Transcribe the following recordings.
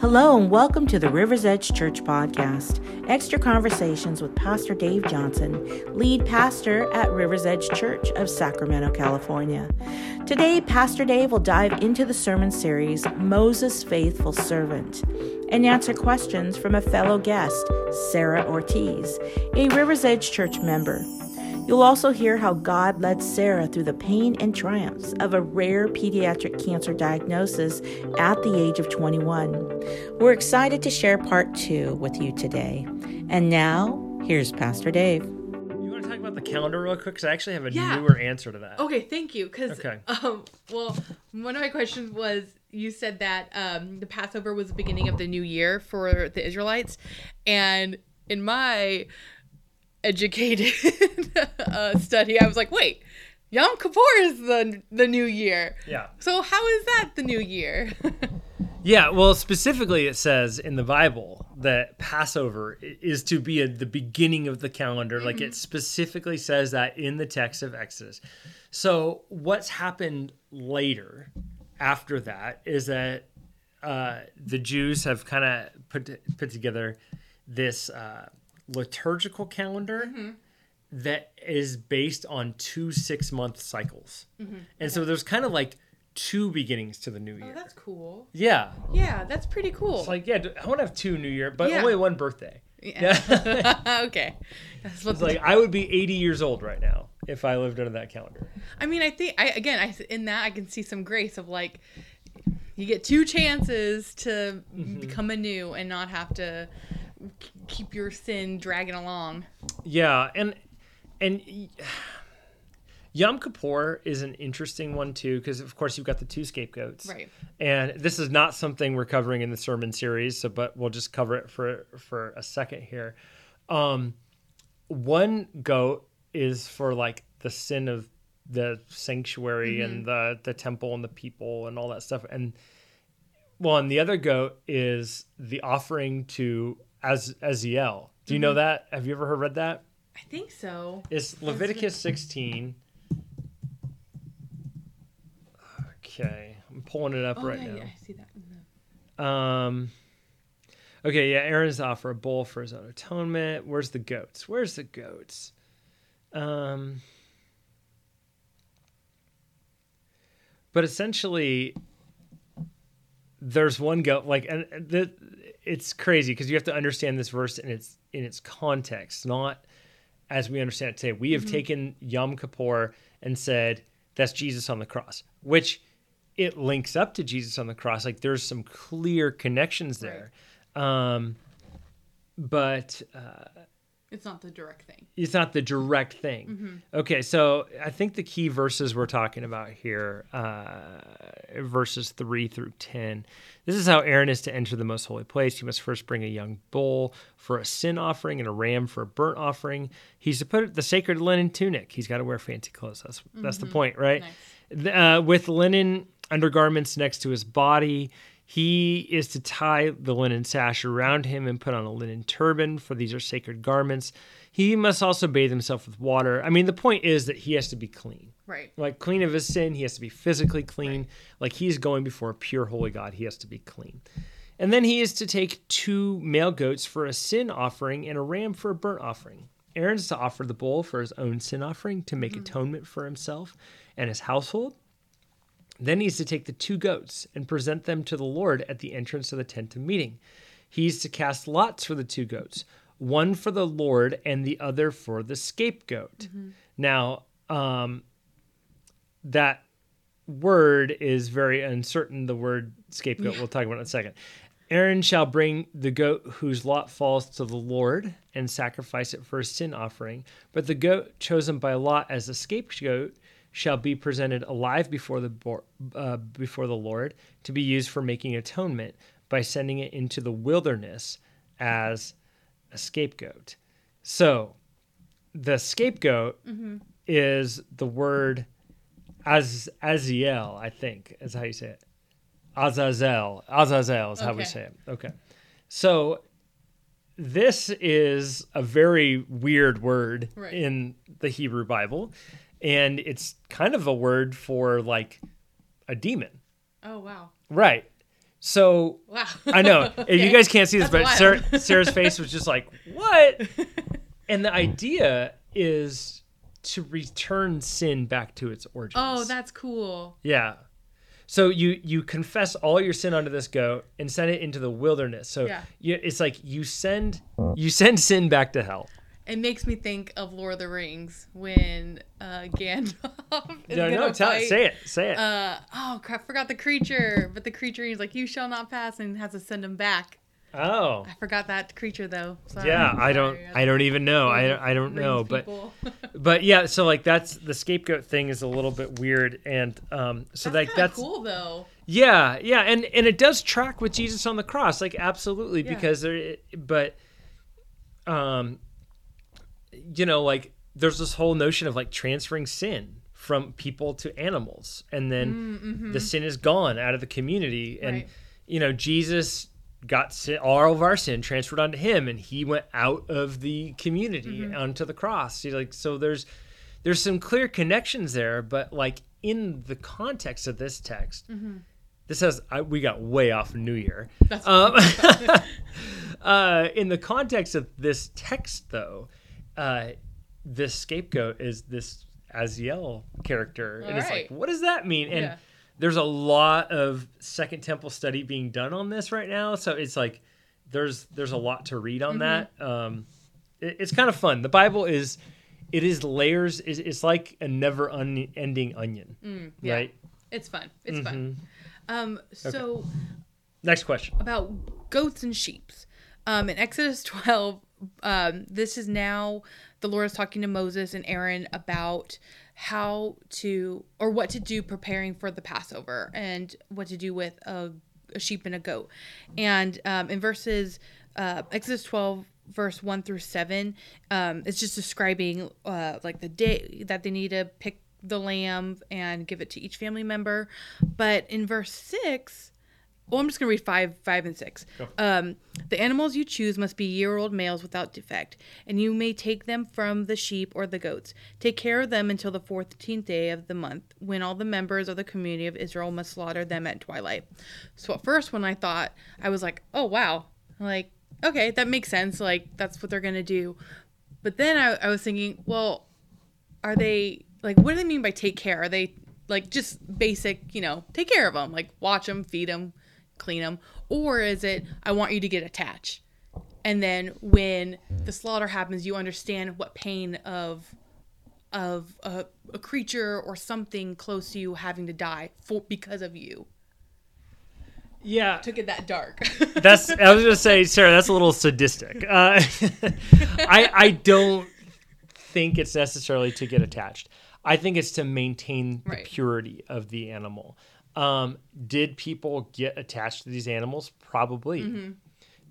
Hello and welcome to the River's Edge Church podcast. Extra conversations with Pastor Dave Johnson, lead pastor at River's Edge Church of Sacramento, California. Today, Pastor Dave will dive into the sermon series Moses' Faithful Servant and answer questions from a fellow guest, Sarah Ortiz, a River's Edge Church member. You'll also hear how God led Sarah through the pain and triumphs of a rare pediatric cancer diagnosis at the age of 21. We're excited to share part two with you today. And now, here's Pastor Dave. You want to talk about the calendar real quick? Because I actually have a Yeah. newer answer to that. Okay, thank you. Because Okay. um, well, one of my questions was you said that um, the Passover was the beginning of the new year for the Israelites, and in my educated uh, study, I was like, wait, Yom Kippur is the the new year. Yeah. So how is that the new year? Yeah, well, specifically, it says in the Bible that Passover is to be at the beginning of the calendar. Like it specifically says that in the text of Exodus. So, what's happened later after that is that uh, the Jews have kind of put put together this uh, liturgical calendar that is based on two six month cycles, and so there's kind of like two beginnings to the new year. oh, that's cool. Yeah. Yeah, that's pretty cool. It's like, yeah, I want to have two New Year, but Yeah. only one birthday. yeah. okay. That's what It's like I would be 80 years old right now if I lived under that calendar. I mean, I think I again, I in that I can see some grace of like you get two chances to Mm-hmm. become anew and not have to keep your sin dragging along. Yeah, and and Yom Kippur is an interesting one too because of course you've got the two scapegoats. Right. And this is not something we're covering in the sermon series, so but we'll just cover it for for a second here. Um one goat is for like the sin of the sanctuary and the the temple and the people and all that stuff and well and the other goat is the offering to Az Aziel. Do you know that? Have you ever heard read that? I think so. It's Leviticus 16. Okay, I'm pulling it up Oh right yeah, now. yeah, I see that. the- Um. Okay, yeah, Aaron's to offer a bull for his own atonement. Where's the goats? Where's the goats? Um. But essentially, there's one goat. Like, and the, it's crazy because you have to understand this verse in its in its context, not as we understand it today. We have taken Yom Kippur and said that's Jesus on the cross, which it links up to Jesus on the cross. Like there's some clear connections there. Um, but uh, It's not the direct thing. it's not the direct thing. Okay, so I think the key verses we're talking about here, uh, verses three through ten. This is how Aaron is to enter the most holy place. He must first bring a young bull for a sin offering and a ram for a burnt offering. He's to put the sacred linen tunic. He's got to wear fancy clothes. That's that's the point, right? Th- Uh, with linen undergarments next to his body. He is to tie the linen sash around him and put on a linen turban, for these are sacred garments. He must also bathe himself with water. I mean, the point is that he has to be clean. Right. Like, clean of his sin. He has to be physically clean. Like, he's going before a pure, holy God. He has to be clean. And then he is to take two male goats for a sin offering and a ram for a burnt offering. Aaron's to offer the bull for his own sin offering to make mm-hmm. atonement for himself and his household. Then he's to take the two goats and present them to the Lord at the entrance of the tent of meeting. He's to cast lots for the two goats, one for the Lord and the other for the scapegoat. Now, um, that word is very uncertain. The word scapegoat, we'll talk about in a second. Aaron shall bring the goat whose lot falls to the Lord and sacrifice it for a sin offering. But the goat chosen by lot as a scapegoat shall be presented alive before the bo- uh, before the Lord to be used for making atonement by sending it into the wilderness as a scapegoat. So, the scapegoat is the word Az Aziel, I think is how you say it. Azazel. Azazel is how we say it. Okay. So this is a very weird word Right. in the Hebrew Bible. And it's kind of a word for like a demon. Oh wow. Right. So Wow. I know Okay. you guys can't see this, That's but. Sarah, Sarah's face was just like, "What?" and the idea is to return sin back to its origins. Oh, that's cool. yeah. So you you confess all your sin onto this goat and send it into the wilderness. So Yeah. you, it's like you send you send sin back to hell. It makes me think of Lord of the Rings when uh, Gandalf is No, no, tell fight. it, say it, say it. Uh, oh crap! Forgot the creature, but the creature he's like, "You shall not pass," and has to send him back. oh, I forgot that creature though. Sorry. yeah. I don't I don't even know. I I don't know, but but yeah. So like that's the scapegoat thing is a little bit weird, and um, so like that's cool though. Yeah, yeah, and and it does track with Jesus on the cross, like absolutely, Yeah. because there, but, um, you know, like there's this whole notion of like transferring sin from people to animals, and then the sin is gone out of the community, and Mm, Right. you know, Jesus got sin, all of our sin transferred onto him, and he went out of the community Mm-hmm. onto the cross. See, like so, there's there's some clear connections there, but like in the context of this text, this has I, we got way off New Year. That's Um, uh, in the context of this text, though, uh, this scapegoat is this Aziel character, and it's like, what does that mean? And Yeah. there's a lot of Second Temple study being done on this right now, so it's like there's there's a lot to read on Mm-hmm. that. Um, it- it's kind of fun. The Bible is it is layers. It's, it's like a never un- ending onion, Mm, yeah. right? It's fun. It's Mm-hmm. fun. Um, so Next question. about goats and sheep. Um, in Exodus 12, um, this is now the Lord is talking to Moses and Aaron about how to or what to do preparing for the Passover and what to do with a, a sheep and a goat. And um, in verses uh, Exodus 12 verse 1 through 7 um, it's just describing uh, like the day that they need to pick the lamb and give it to each family member but in verse 6 well, I'm just gonna read five, five, and six. Um, the animals you choose must be year-old males without defect, and you may take them from the sheep or the goats. Take care of them until the fourteenth day of the month, when all the members of the community of Israel must slaughter them at twilight. So at first, when I thought, I was like, oh wow, like okay, that makes sense. Like that's what they're gonna do. But then I, I was thinking, well, are they like what do they mean by take care are they like just basic you know take care of them like watch them feed them clean them or is it i want you to get attached and then when the slaughter happens you understand what pain of of a, a creature or something close to you having to die for because of you Yeah, took it that dark that's I was gonna say, Sarah, that's a little sadistic. Uh, I I don't think it's necessarily to get attached. I think it's to maintain the Right. purity of the animal. Um, did people get attached to these animals? Probably. Mm-hmm.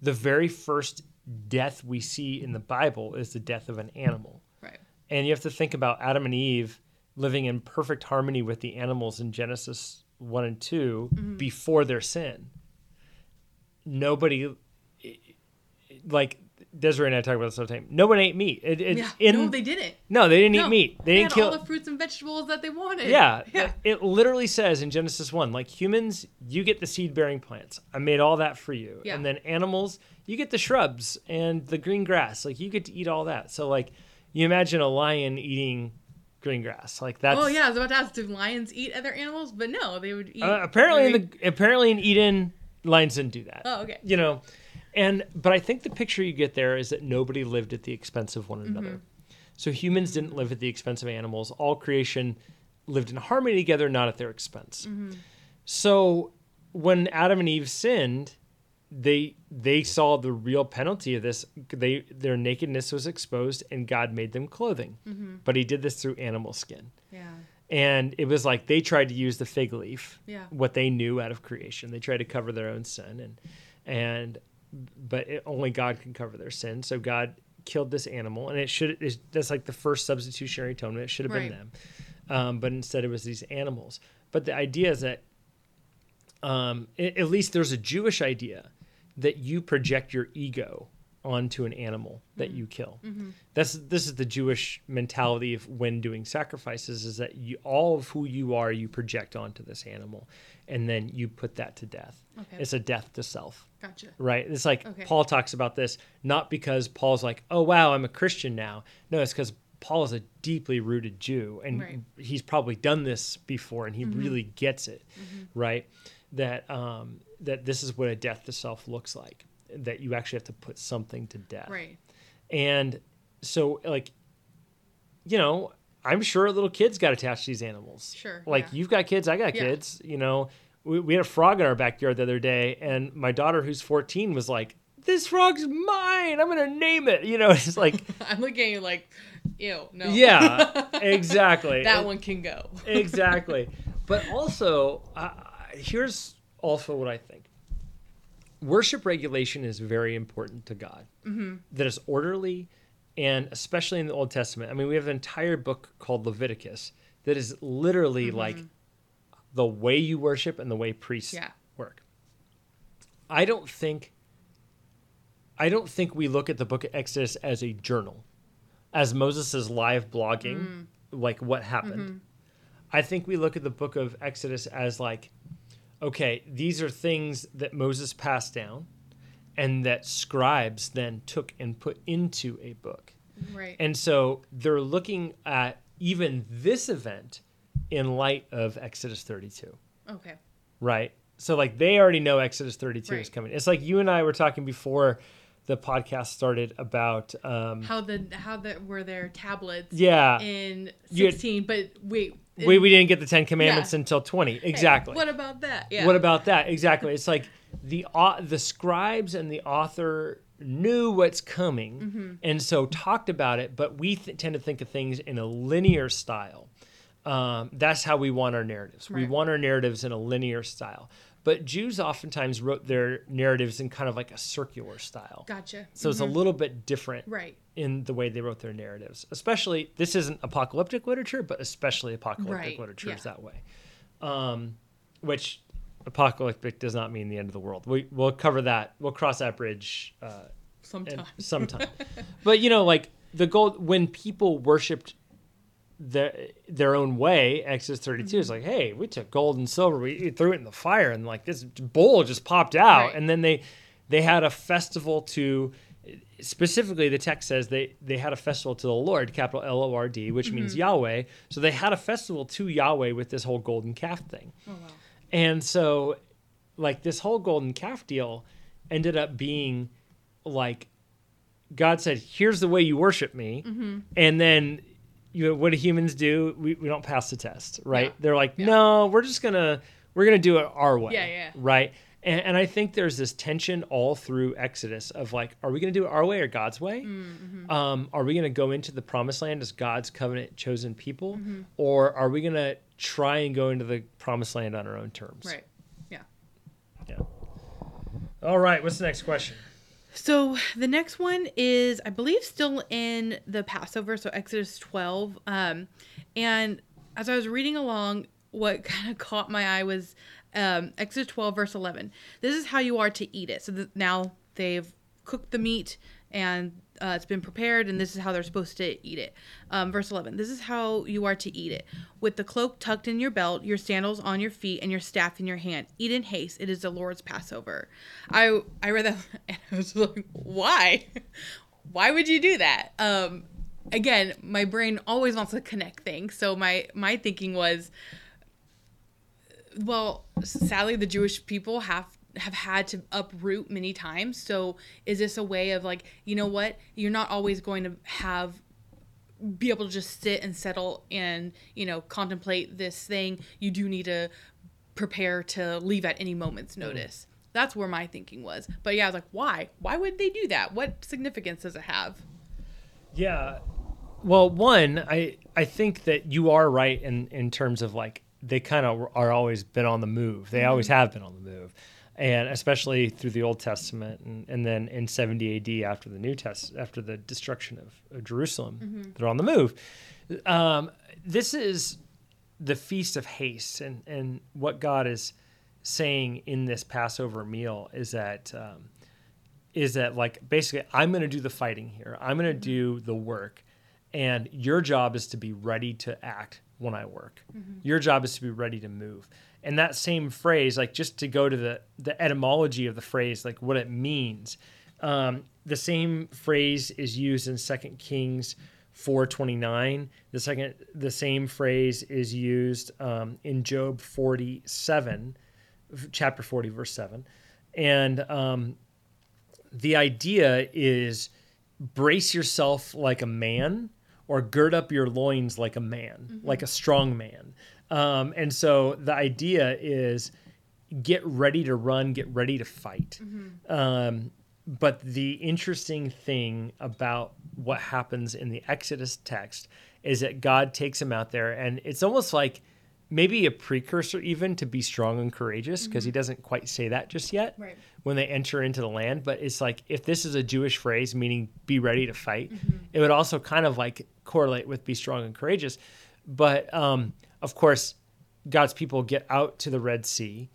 The very first death we see in the Bible is the death of an animal. right And you have to think about Adam and Eve living in perfect harmony with the animals in Genesis 1 and 2 Mm-hmm. before their sin. Nobody, like Desiree and I talk about this all the time, no one ate meat. It, it, yeah in, no they didn't no, they didn't no, eat meat. They, they didn't had kill. all the fruits and vegetables that they wanted yeah, yeah It literally says in Genesis 1, like humans, you get the seed bearing plants. I made all that for you. Yeah. And then animals, you get the shrubs and the green grass. Like you get to eat all that. So, like, you imagine a lion eating green grass. Like that's oh yeah i was about to ask do lions eat other animals but no they would eat Uh, apparently, in the apparently in Eden, lions didn't do that. oh okay You know, and but I think the picture you get there is that nobody lived at the expense of one another. Mm-hmm. So humans didn't live at the expense of animals. All creation lived in harmony together, not at their expense. Mm-hmm. So when Adam and Eve sinned, they they saw the real penalty of this. They their nakedness was exposed, and God made them clothing. Mm-hmm. But He did this through animal skin yeah and it was like they tried to use the fig leaf Yeah. what they knew out of creation they tried to cover their own sin and and but it, only god can cover their sin. So god killed this animal and it should it's, that's like the first substitutionary atonement. It should have Right. been them. Um, but instead it was these animals. But the idea is that um, a- at least there's a jewish idea that you project your ego onto an animal that Mm-hmm. you kill. That's this is the Jewish mentality of when doing sacrifices is that you, all of who you are you project onto this animal, and then you put that to death. Okay. It's a death to self Gotcha. right? It's like Okay. Paul talks about this not because Paul's like, oh wow, I'm a Christian now. No, it's because Paul is a deeply rooted Jew, and Right. Mm-hmm. he's probably done this before, and he really gets it, right? That um, that this is what a death to self looks like. That you actually have to put something to death, Right. and so like, you know. I'm sure little kids got attached to these animals. Sure, Like yeah. you've got kids, I got Yeah. kids. You know, we, we had a frog in our backyard the other day, and my daughter, who's 14, was like, "This frog's mine. I'm gonna name it." You know, it's like, I'm looking at you like, ew, no. yeah, exactly. that It- one can go. exactly. But also, uh, here's also what I think. Worship regulation is very important to God. Mm-hmm. That is orderly, and especially in the Old Testament. I mean, we have an entire book called Leviticus that is literally mm-hmm. like the way you worship and the way priests Yeah. work. I don't think. I don't think we look at the book of Exodus as a journal, as Moses' live blogging, mm. like what happened. Mm-hmm. I think we look at the book of Exodus as like, okay, these are things that Moses passed down and that scribes then took and put into a book. Right. And so they're looking at even this event in light of Exodus 32, okay. right? So like they already know Exodus 32 is coming. It's like you and I were talking before the podcast started about um How the how the were there tablets yeah, in You had- 16, but wait. We, we didn't get the 10 commandments Yeah. until 20. hey, Exactly. What about that? Yeah. What about that? Exactly. It's like the au- the scribes and the author knew what's coming, Mm-hmm. and so talked about it. But we th- tend to think of things in a linear style. Um, that's how we want our narratives. We want our narratives in a linear style. But Jews oftentimes wrote their narratives in kind of like a circular style. Gotcha. So it's a little bit different Right. in the way they wrote their narratives. Especially, this isn't apocalyptic literature, but especially apocalyptic Right, literature is that way. Um, which apocalyptic does not mean the end of the world. We we'll cover that. We'll cross that bridge uh, and Sometimes. sometime. but you know, like the gold when people worshipped their their own way, Exodus 32 is like, hey, we took gold and silver, we threw it in the fire, and like this bowl just popped out, Right. and then they they had a festival to specifically the text says they they had a festival to the Lord, capital L O R D, which Mm-hmm. means Yahweh. So they had a festival to Yahweh with this whole golden calf thing. Oh wow. And so, like, this whole golden calf deal ended up being like God said, Here's the way you worship me. Mm-hmm. And then, you know, what do humans do? We, we don't pass the test, right? Yeah. They're like, Yeah. No, we're just to, we're to do it our way. Yeah, yeah. Right. And, and I think there's this tension all through Exodus of like, are we to do it our way or God's way? Mm-hmm. Um, are we to go into the promised land as God's covenant chosen people? Mm-hmm. Or are we to try and go into the promised land on our own terms? Right. Yeah. Yeah. All right. What's the next question? So the next one is, I believe, still in the Passover, so Exodus 12. Um, and as I was reading along, what kind of caught my eye was um, Exodus 12, verse 11. This is how you are to eat it. So now they've cooked the meat and uh, it's been prepared, and this is how they're supposed to eat it. Um, verse 11 This is how you are to eat it with the cloak tucked in your belt, your sandals on your feet, and your staff in your hand. Eat in haste. It is the Lord's Passover. I, I read that and I was like, why? why would you do that? Um, again, my brain always wants to connect things. So my, my thinking was, well, sadly, the Jewish people have have had to uproot many times. So is this a way of like, you know what? You're not always going to have be able to just sit and settle and you know contemplate this thing. You do need to prepare to leave at any moment's mm-hmm. notice. That's where my thinking was. But yeah, I was like, why? Why would they do that? What significance does it have? Yeah. Well, one, I I think that you are right in in terms of like they kind of are always been on the move. They always mm-hmm. have been on the move, and especially through the Old Testament, and, and then in 70 A.D. after the New Test after the destruction of, of Jerusalem, they're on the move. Um, this is the feast of haste, and and what God is saying in this Passover meal is that. Um, is that like basically I'm going to do the fighting here. I'm going to do the work, and your job is to be ready to act when I work. Your job is to be ready to move. And that same phrase, like just to go to the the etymology of the phrase, like what it means. Um, the same phrase is used in Second Kings 429. The second, the same phrase is used um, in Job 47, chapter 40, verse 7. And um, the idea is brace yourself like a man or gird up your loins like a man, like a strong man. Um, and so the idea is get ready to run, get ready to fight. Um, but the interesting thing about what happens in the Exodus text is that God takes him out there, and it's almost like maybe a precursor even to be strong and courageous because he doesn't quite say that just yet Right. when they enter into the land. But it's like if this is a Jewish phrase meaning be ready to fight, it would also kind of like correlate with be strong and courageous. But um, of course, God's people get out to the Red Sea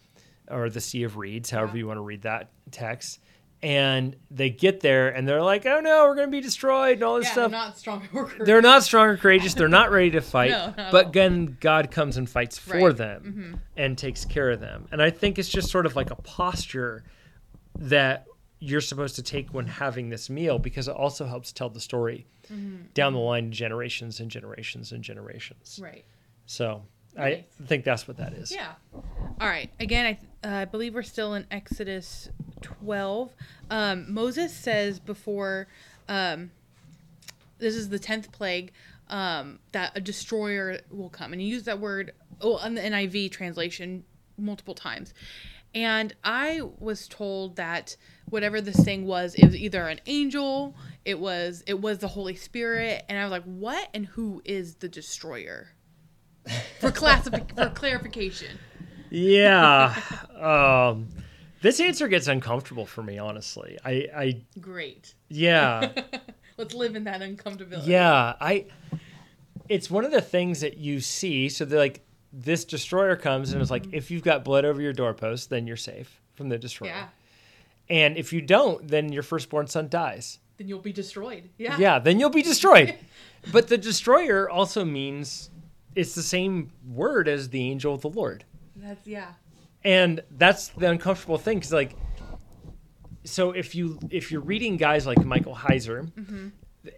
or the Sea of Reeds, however you want to read that text. And they get there and they're like, oh no, we're going to be destroyed and all this Yeah, stuff. not strong worker. They're not strong or courageous. They're not ready to fight. No, not at all. but then God comes and fights for Right. Mm-hmm. them and takes care of them. And I think it's just sort of like a posture that you're supposed to take when having this meal because it also helps tell the story Mm-hmm. down the line generations and generations and generations. Right. So Nice. I think that's what that is. Yeah. All right. Again, I, th- uh, I believe we're still in Exodus 12. Um, Moses says before, um, this is the 10th plague, um, that a destroyer will come. And he used that word, oh, in the NIV translation multiple times. And I was told that whatever this thing was, it was either an angel, it was it was the Holy Spirit, and I was like, what and who is the destroyer? For classific for clarification. Yeah. um, this answer gets uncomfortable for me, honestly. I, I Great. yeah. Let's live in that uncomfortability. Yeah, I. It's one of the things that you see. So they're like, this destroyer comes and it's like, if you've got blood over your doorpost, then you're safe from the destroyer. Yeah. And if you don't, then your firstborn son dies. Then you'll be destroyed. Yeah. Yeah, then you'll be destroyed. but the destroyer also means it's the same word as the angel of the Lord. That's yeah. and that's the uncomfortable thing because like so if you if you're reading guys like michael heiser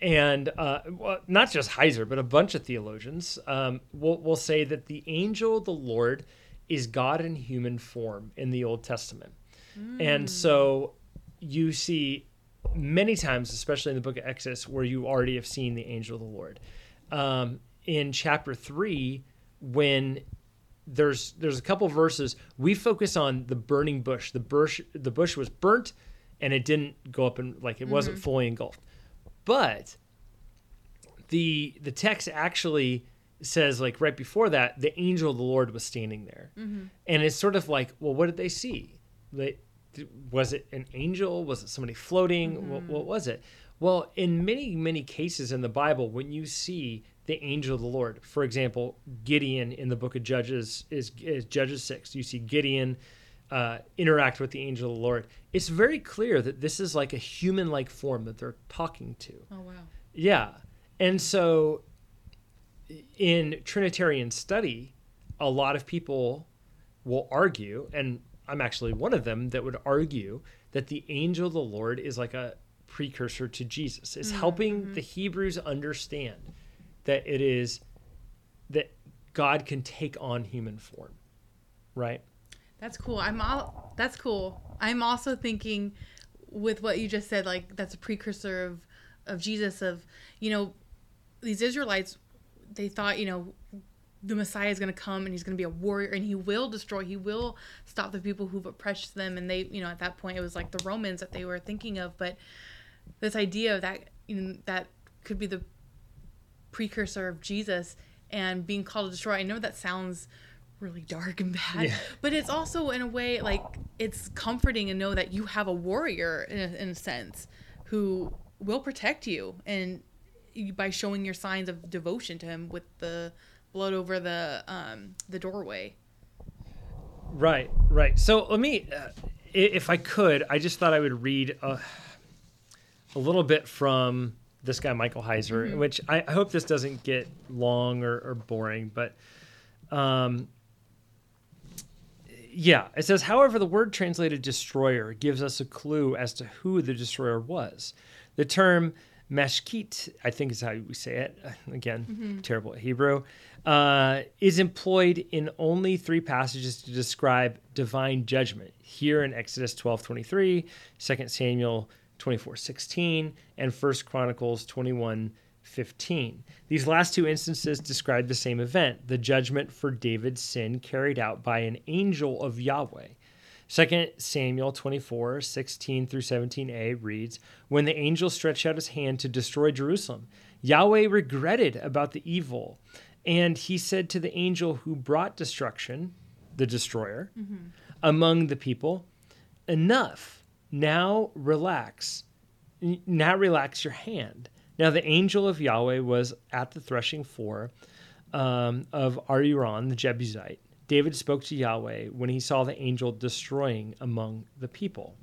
and uh, well, not just heiser but a bunch of theologians um, will, will say that the angel of the lord is god in human form in the old testament and so you see many times especially in the book of exodus where you already have seen the angel of the lord um, in chapter 3 when there's there's a couple verses we focus on the burning bush. The bush the bush was burnt and it didn't go up and like it wasn't mm-hmm. fully engulfed. But the the text actually says like right before that the angel of the lord was standing there. Mm-hmm. And it's sort of like well what did they see? They, was it an angel? Was it somebody floating? What, mm-hmm. what was it? Well in many many cases in the bible when you see the angel of the lord. For example gideon in the book of judges is, is judges 6 you see gideon uh, interact with the angel of the lord. It's very clear that this is like a human like form that they're talking to. Oh wow. yeah. And so in Trinitarian study, a lot of people will argue, and I'm actually one of them that would argue that the angel of the Lord is like a precursor to Jesus, is helping the Hebrews understand that it is that God can take on human form, right? That's cool. I'm all that's cool. I'm also thinking with what you just said, like that's a precursor of of Jesus of, you know, these Israelites, they thought, you know, the Messiah is going to come and he's going to be a warrior and he will destroy, he will stop the people who've oppressed them. And they, you know, at that point it was like the Romans that they were thinking of. But this idea of that, you know, that could be the precursor of Jesus and being called to destroy. I know that sounds really dark and bad, Yeah. but it's also in a way like it's comforting to know that you have a warrior in a, in a sense who will protect you and you- by showing your signs of devotion to him with the blood over the um the doorway. Right, right. So let me, uh, if I could, I just thought I would read. Uh, a little bit from this guy Michael Heiser, Mm-hmm. which I, I hope this doesn't get long or, or boring, but um, yeah, it says, however, the word translated destroyer gives us a clue as to who the destroyer was. The term meshkit, I think is how we say it, again, terrible at Hebrew, uh, is employed in only three passages to describe divine judgment. Here in Exodus 12 23, 2 Samuel 24 16, and 1 Chronicles 21 15. These last two instances describe the same event, the judgment for David's sin carried out by an angel of Yahweh. 2 Samuel 24, 16 through 17a reads When the angel stretched out his hand to destroy Jerusalem, Yahweh regretted about the evil, and he said to the angel who brought destruction, the destroyer, mm-hmm. among the people, Enough. Now relax. Now relax your hand. Now the angel of Yahweh was at the threshing floor um, of Araunah the Jebusite. David spoke to Yahweh when he saw the angel destroying among the people.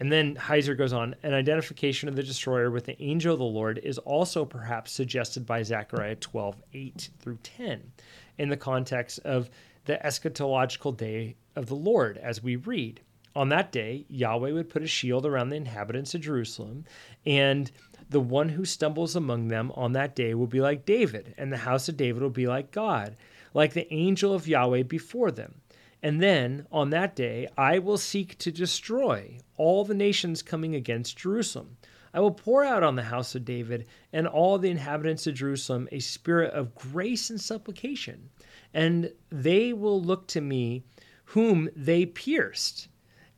And then Heiser goes on an identification of the destroyer with the angel of the Lord is also perhaps suggested by Zechariah 12, 8 through 10, in the context of the eschatological day of the Lord, as we read. On that day, Yahweh would put a shield around the inhabitants of Jerusalem, and the one who stumbles among them on that day will be like David, and the house of David will be like God, like the angel of Yahweh before them. And then on that day, I will seek to destroy all the nations coming against Jerusalem. I will pour out on the house of David and all the inhabitants of Jerusalem a spirit of grace and supplication, and they will look to me whom they pierced,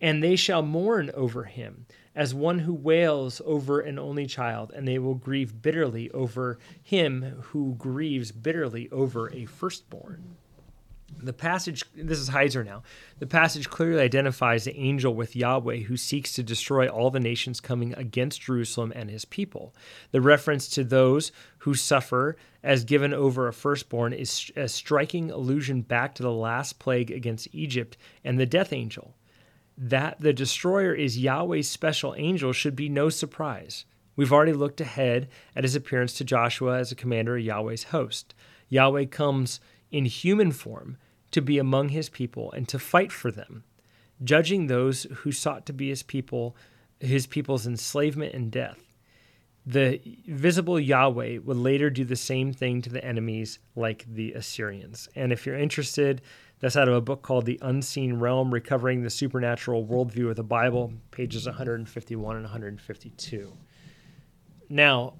and they shall mourn over him as one who wails over an only child, and they will grieve bitterly over him who grieves bitterly over a firstborn. The passage, this is Heiser now. The passage clearly identifies the angel with Yahweh who seeks to destroy all the nations coming against Jerusalem and his people. The reference to those who suffer as given over a firstborn is a striking allusion back to the last plague against Egypt and the death angel. That the destroyer is Yahweh's special angel should be no surprise. We've already looked ahead at his appearance to Joshua as a commander of Yahweh's host. Yahweh comes in human form to be among his people and to fight for them, judging those who sought to be his people, his people's enslavement and death. The visible Yahweh would later do the same thing to the enemies like the Assyrians. And if you're interested, that's out of a book called The Unseen Realm Recovering the Supernatural Worldview of the Bible, pages 151 and 152. Now,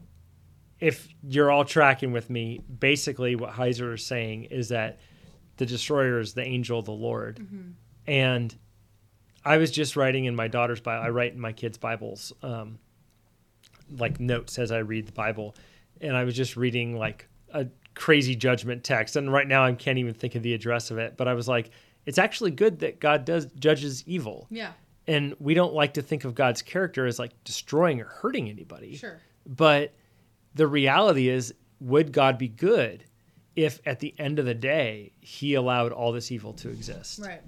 if you're all tracking with me, basically what Heiser is saying is that the destroyer is the angel of the Lord. And I was just writing in my daughter's Bible, I write in my kids' Bibles, um, like notes as I read the Bible. And I was just reading like a crazy judgment text. And right now I can't even think of the address of it. But I was like, it's actually good that God does judges evil. Yeah. And we don't like to think of God's character as like destroying or hurting anybody. Sure. But the reality is, would God be good if at the end of the day he allowed all this evil to exist? Right.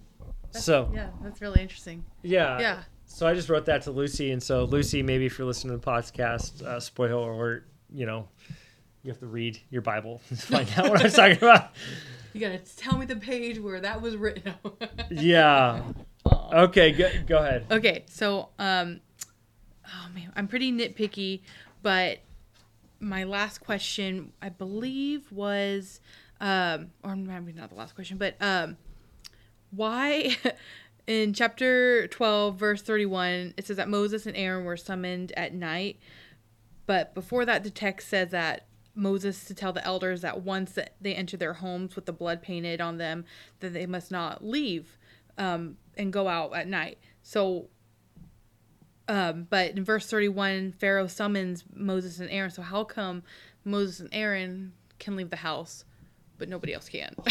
So Yeah, that's really interesting. yeah, Yeah. So I just wrote that to Lucy, and so Lucy, maybe if you're listening to the podcast, uh, spoiler alert, you know, you have to read your Bible to find out what I was talking about. You gotta tell me the page where that was written. Yeah. Okay, go, go ahead. okay, so um, oh man, I'm pretty nitpicky, but my last question, I believe, was um, or maybe not the last question, but um, why in chapter 12 verse 31 it says that moses and aaron were summoned at night but before that the text says that moses to tell the elders that once that they enter their homes with the blood painted on them that they must not leave um, and go out at night. So um, but in verse 31 pharaoh summons moses and aaron. So how come moses and aaron can leave the house but nobody else can?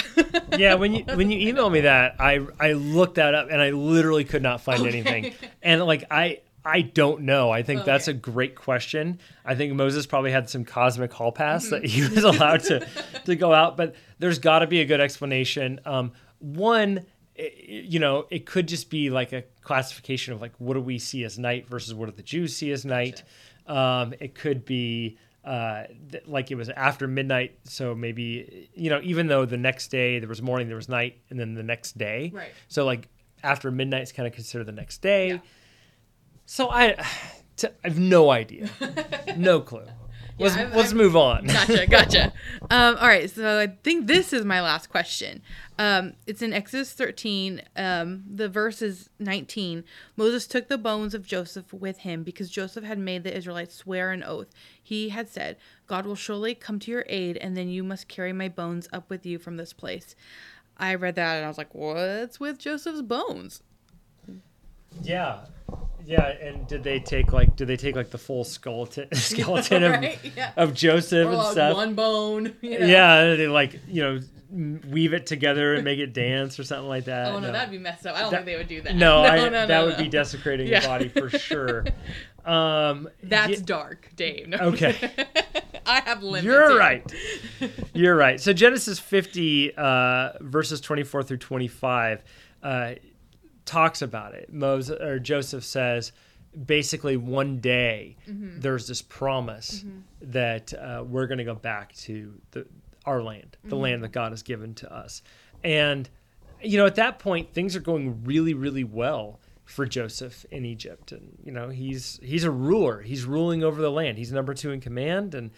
Yeah, when you when you email me that, I I looked that up and I literally could not find anything. And like I I don't know. I think that's a great question. I think Moses probably had some cosmic hall pass that he was allowed to to go out, but there's got to be a good explanation. Um, one, it- you know, it could just be like a classification of like what do we see as night versus what do the Jews see as night. Um, it could be uh, th- like it was after midnight, so maybe you know, even though the next day there was morning, there was night, and then the next day. Right. So like after midnight is kind of considered the next day. Yeah. So I, t- I have no idea, no clue. let's I've- let's I've- move on. Gotcha, gotcha. um, all right, so I think this is my last question. Um, it's in Exodus 13. Um, the verse is 19. Moses took the bones of Joseph with him because Joseph had made the Israelites swear an oath. He had said, God will surely come to your aid, and then you must carry my bones up with you from this place. I read that and I was like, what's with Joseph's bones? Yeah, yeah. And did they take like did they take like the full skeleton skeleton Right, of, yeah. of Joseph Or and like stuff? one bone. You know? Yeah, they like you know weave it together and make it dance or something like that. Oh, no, that'd be messed up. I don't That- think they would do that. no, I, no, no, that no. would be desecrating Yeah. your body for sure. Um, That's dark, Dave. No. Okay. I have limits. You're right. You're right. So Genesis 50 uh, verses 24 through 25 uh, talks about it. Moses or Joseph says basically one day mm-hmm. there's this promise mm-hmm. that uh, we're going to go back to the our land, the mm-hmm. land that God has given to us, and you know at that point things are going really really well for Joseph in Egypt. And you know he's he's a ruler. He's ruling over the land. He's number 2 in command. And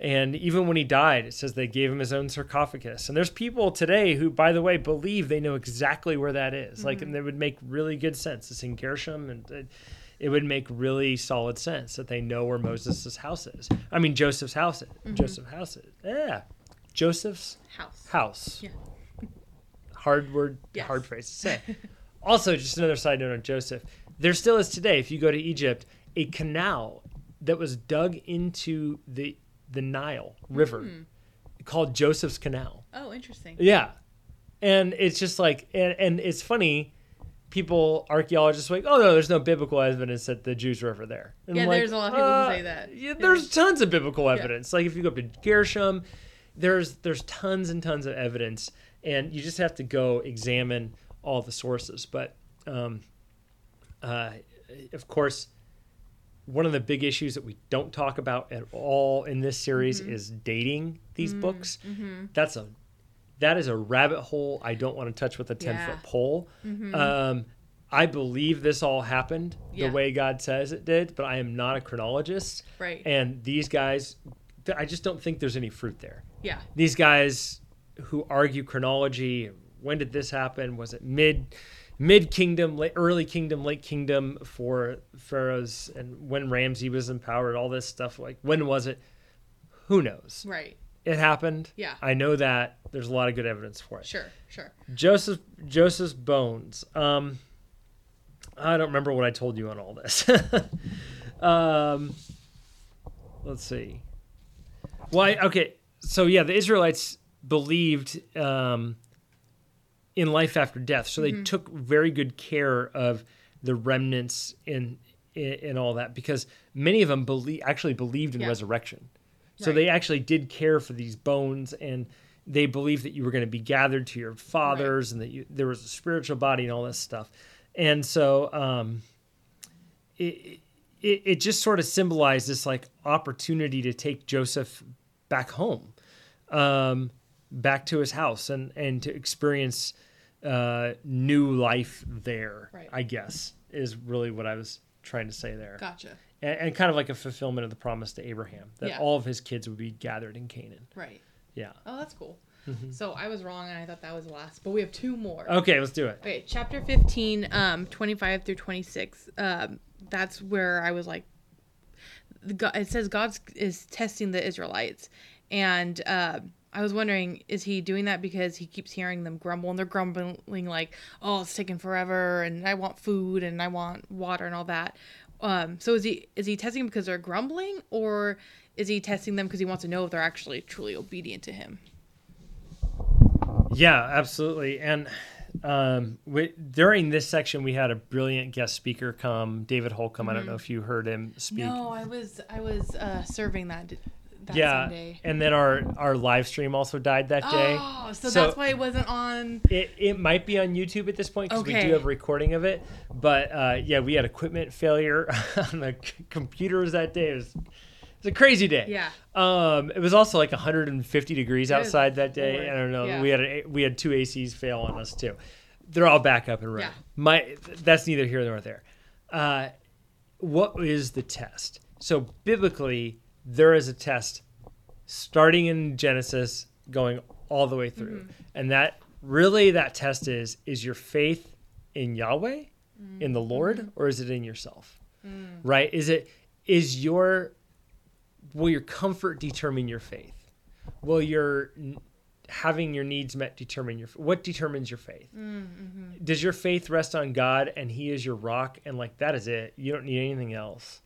and even when he died it says they gave him his own sarcophagus. And there's people today who by the way believe they know exactly where that is. like mm-hmm. and it would make really good sense. It's in Goshen and it, it would make really solid sense that they know where Moses' house is. I mean Joseph's house is. Mm-hmm. Joseph's house is. Yeah. Joseph's House. house. Yeah. hard word Yes. hard phrase to say. Also just another side note on joseph. There still is today if you go to egypt a canal that was dug into the the nile river Hmm. called joseph's canal Oh, interesting. yeah and it's just like and, and it's funny people archaeologists like oh no there's no biblical evidence that the jews were ever there and Yeah, like, there's a lot of people who uh, say that. yeah, Yeah. there's tons of biblical evidence like if you go up to Goshen there's there's tons and tons of evidence and you just have to go examine all the sources but um, uh, of course one of the big issues that we don't talk about at all in this series Mm-hmm. is dating these Mm, books that's a that is a rabbit hole i don't want to touch with a 10 Yeah. foot pole um, i believe this all happened Yeah. the way god says it did but i am not a chronologist Right. and these guys i just don't think there's any fruit there yeah. these guys who argue chronology when did this happen was it mid mid kingdom late early kingdom late kingdom for pharaohs and when Ramses was empowered all this stuff like when was it who knows Right. it happened Yeah. i know that there's a lot of good evidence for it Sure. Sure. joseph joseph's bones um i don't remember what i told you on all this um let's see why okay so yeah the israelites believed um in life after death so Mm-hmm. they took very good care of the remnants in in all that because many of them believe actually believed in Yeah. resurrection so Right. they actually did care for these bones and they believed that you were going to be gathered to your fathers and that you, there was a spiritual body and all this stuff and so um it, it, it just sort of symbolized this like opportunity to take joseph back home um, back to his house and and to experience uh, new life there. Right. I guess is really what I was trying to say there, Gotcha. and, and kind of like a fulfillment of the promise to Abraham that Yeah. all of his kids would be gathered in Canaan. Right. Yeah. Oh, that's cool. Mm-hmm. So I was wrong, and I thought that was the last, but we have two more. Okay, let's do it. Okay, chapter 15, um, 25 through 26. Um, that's where I was like, the God, it says God is testing the Israelites. And uh, I was wondering, is he doing that because he keeps hearing them grumble? And they're grumbling like, oh, it's taking forever, and I want food, and I want water, and all that. Um, so is he is he testing them because they're grumbling, or is he testing them because he wants to know if they're actually truly obedient to him? Yeah, absolutely. And um, we, during this section, we had a brilliant guest speaker come, David Holcomb. I don't know if you heard him speak. Mm-hmm. No, I was I was uh, serving that that yeah, Sunday. and then our our live stream also died that day. Oh, so, So- that's why it wasn't on. It, it might be on YouTube at this point because we do have a recording of it. But uh, yeah, we had equipment failure on the c- computers that day. It was, it was a crazy day. Yeah. Um, it was also like 150 degrees Good outside that day. I don't know. Yeah. We had a, we had two ACs fail on us too. They're all back up and running. Yeah. My that's neither here nor there. Uh, what is the test? So biblically, there is a test starting in Genesis, going all the way through, mm-hmm. and that really that test is is your faith in Yahweh, mm-hmm. in the Lord, mm-hmm. or is it in yourself? Mm. Right? Is it is your will your comfort determine your faith? Will your having your needs met determine your what determines your faith? Mm, Does your faith rest on God and He is your rock and like that is it? You don't need anything else,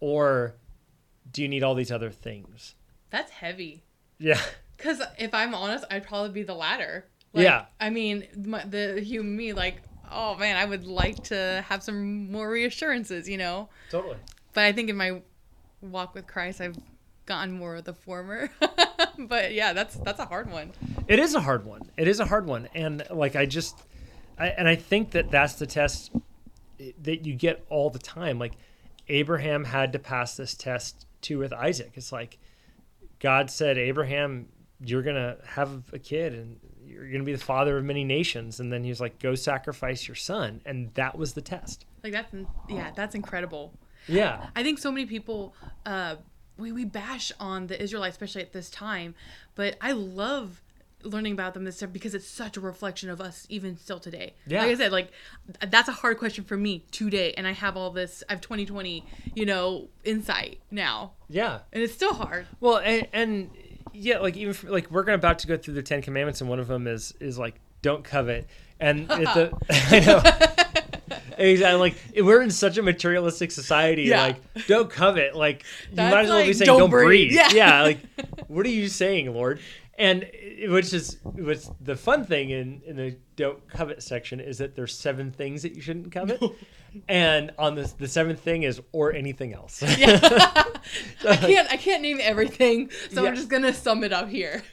or do you need all these other things? That's heavy. Yeah, Because if I'm honest, I'd probably be the latter. Yeah. I mean, my, the human me, like, oh man, I would like to have some more reassurances, you know? totally. But I think in my walk with Christ, I've gotten more of the former. but yeah, that's that's a hard one. It is a hard one. It is a hard one, and like I just, I, and I think that that's the test that you get all the time. Like Abraham had to pass this test too with Isaac. It's like God said, Abraham, you're gonna have a kid, and you're gonna be the father of many nations. And then he was like, go sacrifice your son, and that was the test. Like that's yeah, that's incredible. Yeah, I think so many people uh we, we bash on the Israelites, especially at this time, but I love learning about them this stuff because it's such a reflection of us even still today. Yeah. Like I said, like that's a hard question for me today and I have all this I have 2020, you know, insight now. yeah. And it's still hard. Well, and, and yeah, like even for, like we're gonna about to go through the Ten Commandments, and one of them is is like don't covet, and at the I know exactly like we're in such a materialistic society, Yeah. like don't covet, like you That's might as well be saying don't don't, breathe. breathe, Yeah. like what are you saying, Lord? And which is what's the fun thing in in the don't covet section is that there's seven things that you shouldn't covet. And on this, the seventh thing is or anything else. I can't I can't name everything, so Yeah. I'm just gonna sum it up here.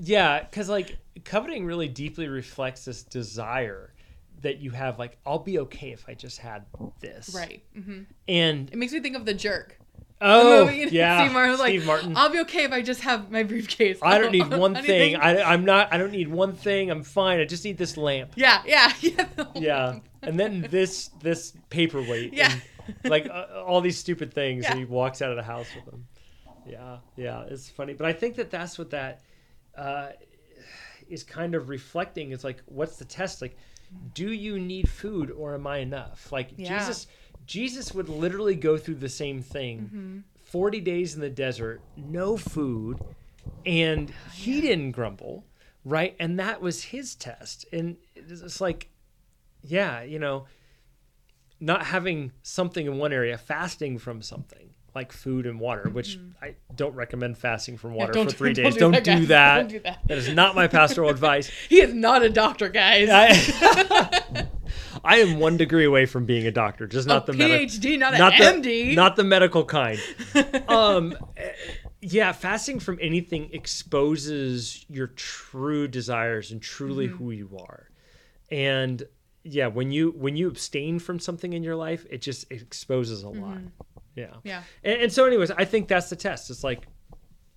Yeah, because like coveting really deeply reflects this desire that you have. Like, I'll be okay if I just had this. right. hmm And It makes me think of the jerk. Oh movie, yeah, Steve Martin was like, Martin. I'll be okay if I just have my briefcase. I don't need one thing. I, I'm not. I don't need one thing. I'm fine. I just need this lamp. Yeah, yeah, yeah. Yeah, and then this this paperweight. Yeah. and, like uh, all these stupid things, and Yeah. he walks out of the house with them. Yeah, yeah, it's funny, but I think that that's what that uh, is kind of reflecting. It's like, what's the test? Like, do you need food or am I enough? Like Yeah. Jesus, Jesus would literally go through the same thing. Mm-hmm. Forty days in the desert, no food, and he didn't grumble, right? And that was his test. And it's like, yeah, you know, not having something in one area, fasting from something like food and water, which I don't recommend fasting from water don't for three days. don't Don't do do, that, that. Don't do that. That is not my pastoral advice. He is not a doctor, guys. I, I am one degree away from being a doctor, just not a the medical, PhD, not an the, MD. not the medical kind. um, yeah, fasting from anything exposes your true desires and truly Mm-hmm. who you are, and yeah, when you when you abstain from something in your life, it just exposes a lot. Yeah. Mm-hmm. Yeah. And, and so, anyways, I think that's the test. It's like,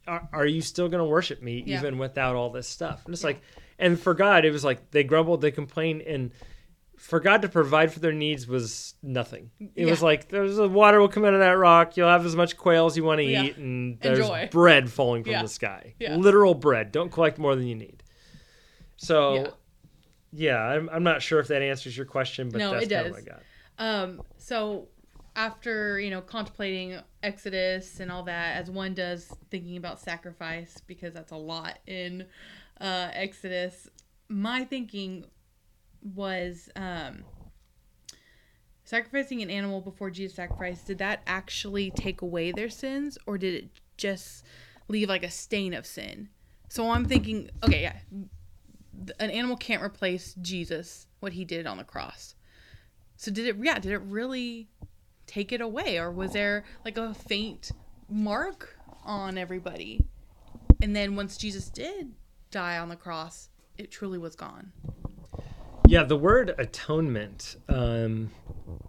are, are you still going to worship me Yeah. even without all this stuff? And it's like, and for God, it was like they grumbled, they complained, and for God to provide for their needs was nothing. It was like there's a water will come out of that rock. You'll have as much quail as you want to Yeah. eat, and there's Enjoy. bread falling from Yeah. the sky. Yeah. Literal bread. Don't collect more than you need. So, Yeah. yeah, I'm, I'm not sure if that answers your question, but No, that's it kind of does. what I got. Um, so after, you know, contemplating Exodus and all that, as one does thinking about sacrifice, because that's a lot in uh, Exodus, my thinking was um, sacrificing an animal before Jesus sacrificed, did that actually take away their sins or did it just leave like a stain of sin? So I'm thinking, okay, yeah, an animal can't replace Jesus, what he did on the cross. So did it? Yeah, did it really take it away, or was there like a faint mark on everybody. And then once Jesus did die on the cross, it truly was gone. Yeah, the word atonement um,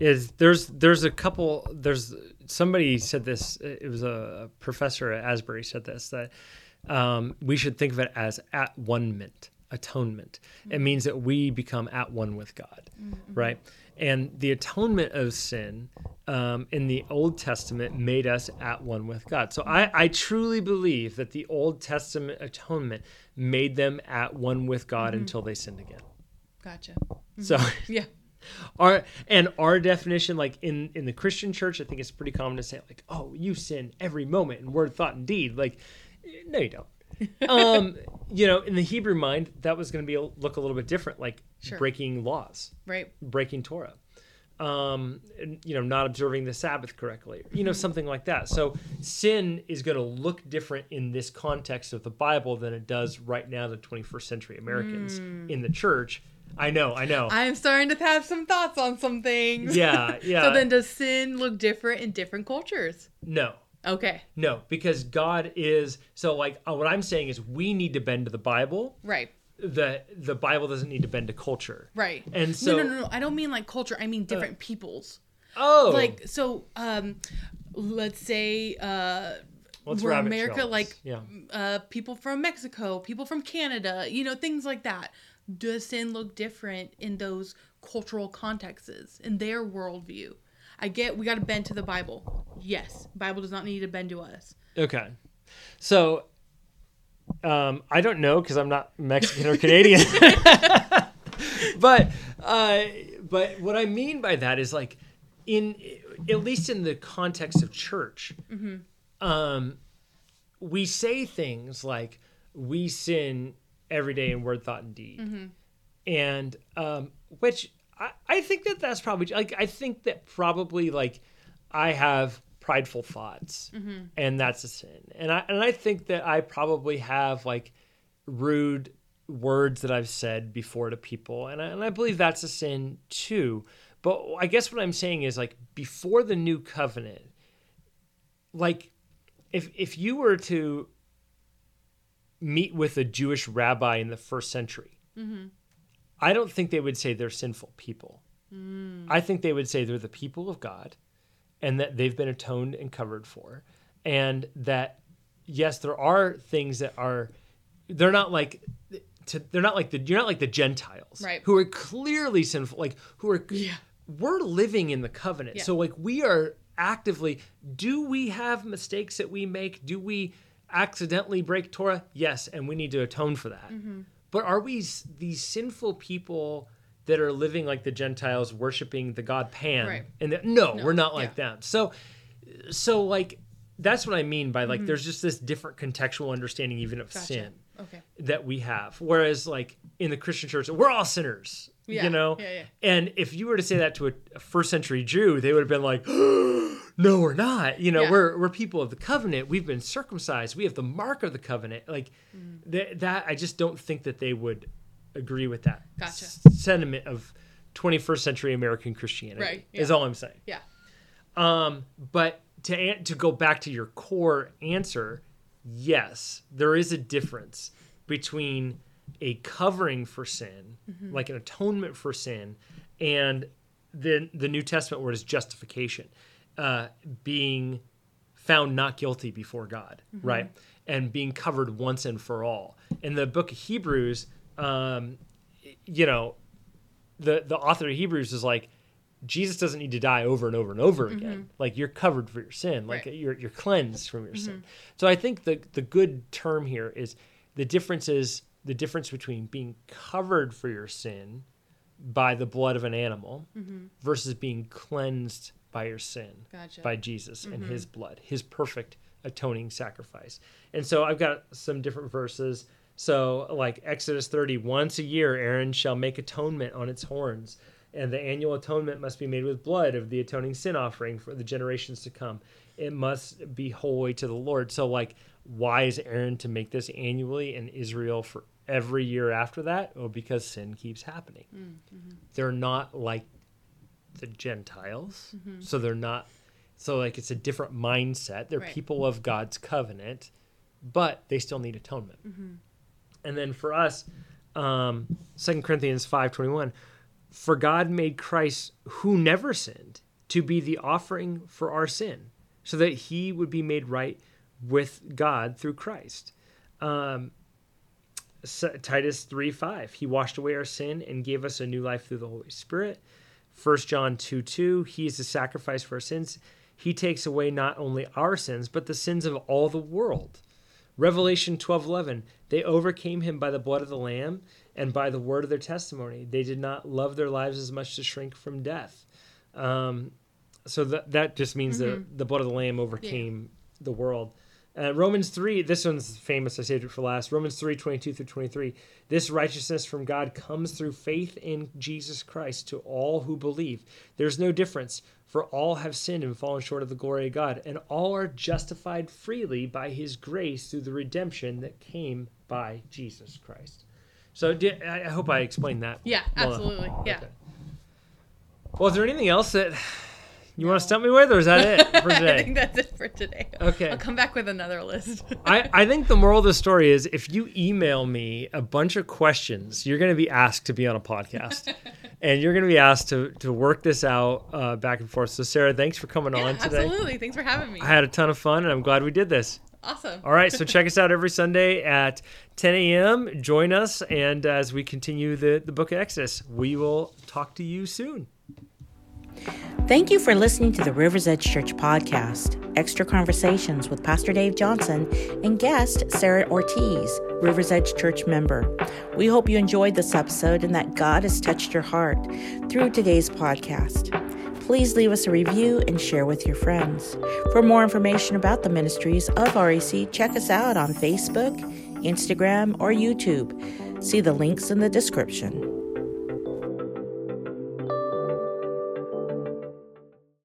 is there's there's a couple there's somebody said this it was a professor at Asbury said this that um, we should think of it as at one ment atonement. It means that we become at one with God, right? And the atonement of sin um, in the Old Testament made us at one with God. So I, I truly believe that the Old Testament atonement made them at one with God until they sinned again. Gotcha. So Yeah. our and our definition, like in in the Christian church, I think it's pretty common to say like, "Oh, you sin every moment in word, thought, and deed." Like, no, you don't. um, you know, in the Hebrew mind, that was going to be a, look a little bit different, like Sure. breaking laws, Right. breaking Torah, um, and, you know, not observing the Sabbath correctly, you know, something like that. So sin is going to look different in this context of the Bible than it does right now to 21st century Americans in the church. I know, I know. I'm starting to have some thoughts on some things. yeah, yeah. So then does sin look different in different cultures? no. Okay. No, because God is so like uh, what I'm saying is we need to bend to the Bible. Right. The the Bible doesn't need to bend to culture. Right. And so no, no, no, no. I don't mean like culture. I mean different peoples. oh Like so. Um, let's say uh, What's we're America, trails? like yeah. uh, people from Mexico, people from Canada, you know, things like that. Does sin look different in those cultural contexts, in their worldview? I get we got to bend to the Bible. Yes, Bible does not need to bend to us. Okay. So um I don't know because I'm not Mexican or Canadian. but uh but what I mean by that is like in at least in the context of church um we say things like we sin every day in word thought and deed. And um which I, I think that that's probably like i think that probably like i have prideful thoughts. And that's a sin. And i and i think that i probably have like rude words that i've said before to people. And I, and I believe that's a sin too. But i guess what i'm saying is like before the new covenant like if if you were to meet with a Jewish rabbi in the first century, mm-hmm. I don't think they would say they're sinful people. Mm. I think they would say they're the people of God and that they've been atoned and covered for. And that, yes, there are things that are, they're not like, to, they're not like the, you're not like the Gentiles Right. who are clearly sinful, like who are, Yeah. we're living in the covenant. Yeah. So like we are actively do we have mistakes that we make? Do we accidentally break Torah? Yes, and we need to atone for that. Mm-hmm. But are we these sinful people that are living like the Gentiles worshiping the god Pan? Right. And that, no, No, we're not like yeah. them. So so like that's what I mean by Mm-hmm. like there's just this different contextual understanding even of Gotcha. sin Okay. that we have. Whereas like in the Christian church, we're all sinners. Yeah, You know? yeah, yeah. And if you were to say that to a, a first century Jew, they would have been like, No, we're not. You know, Yeah. we're we're people of the covenant. We've been circumcised. We have the mark of the covenant. Like Mm. th- that I just don't think that they would agree with that Gotcha. s- sentiment of 21st century American Christianity. Right, Is all I'm saying. Yeah. Um, but to an- to go back to your core answer, yes, there is a difference between a covering for sin, like an atonement for sin, and the the New Testament word is justification, uh, being found not guilty before God, right, and being covered once and for all. In the book of Hebrews, um, you know, the the author of Hebrews is like Jesus doesn't need to die over and over and over again. Like you're covered for your sin. Like Right. you're you're cleansed from your sin. So I think the the good term here is the difference is the difference between being covered for your sin by the blood of an animal versus being cleansed by your sin Gotcha. by Jesus and mm-hmm. his blood, his perfect atoning sacrifice. And so I've got some different verses. So, like Exodus 30, once a year, Aaron shall make atonement on its horns, and the annual atonement must be made with blood of the atoning sin offering for the generations to come. It must be holy to the Lord. So, like, why is Aaron to make this annually in Israel for every year after that? Well, because sin keeps happening. Mm, mm-hmm. They're not like the Gentiles, so they're not So like it's a different mindset. They're Right. people of God's covenant, but they still need atonement. And then for us, um, 2 Corinthians 5:21, for God made Christ who never sinned to be the offering for our sin, so that he would be made right with God through Christ. Um, Titus 3 5. He washed away our sin and gave us a new life through the Holy Spirit. 1 John 2 2. He is the sacrifice for our sins. He takes away not only our sins, but the sins of all the world. Revelation 12 11. They overcame him by the blood of the Lamb and by the word of their testimony. They did not love their lives as much to shrink from death. Um, so that, that just means that the blood of the Lamb overcame the world. Uh, Romans 3, this one's famous. I saved it for last. Romans 3, 22 through 23. This righteousness from God comes through faith in Jesus Christ to all who believe. There's no difference, for all have sinned and fallen short of the glory of God, and all are justified freely by his grace through the redemption that came by Jesus Christ. So I hope I explained that. Yeah, well. absolutely. Yeah. Okay. Well, is there anything else that you want to stump me with, or is that it for today? I think that's it for today. Okay. I'll come back with another list. I, I think the moral of the story is if you email me a bunch of questions, you're going to be asked to be on a podcast. and you're going to be asked to, to work this out uh, back and forth. So, Sarah, thanks for coming yeah, on today. absolutely. Thanks for having me. I had a ton of fun, and I'm glad we did this. awesome. All right, so check us out every Sunday at 10 a.m. Join us, and as we continue the, the book of Exodus, we will talk to you soon. Thank you for listening to the Rivers Edge Church podcast. Extra conversations with Pastor Dave Johnson and guest Sarah Ortiz, Rivers Edge Church member. We hope you enjoyed this episode and that God has touched your heart through today's podcast. Please leave us a review and share with your friends. For more information about the ministries of REC, check us out on Facebook, Instagram, or YouTube. See the links in the description.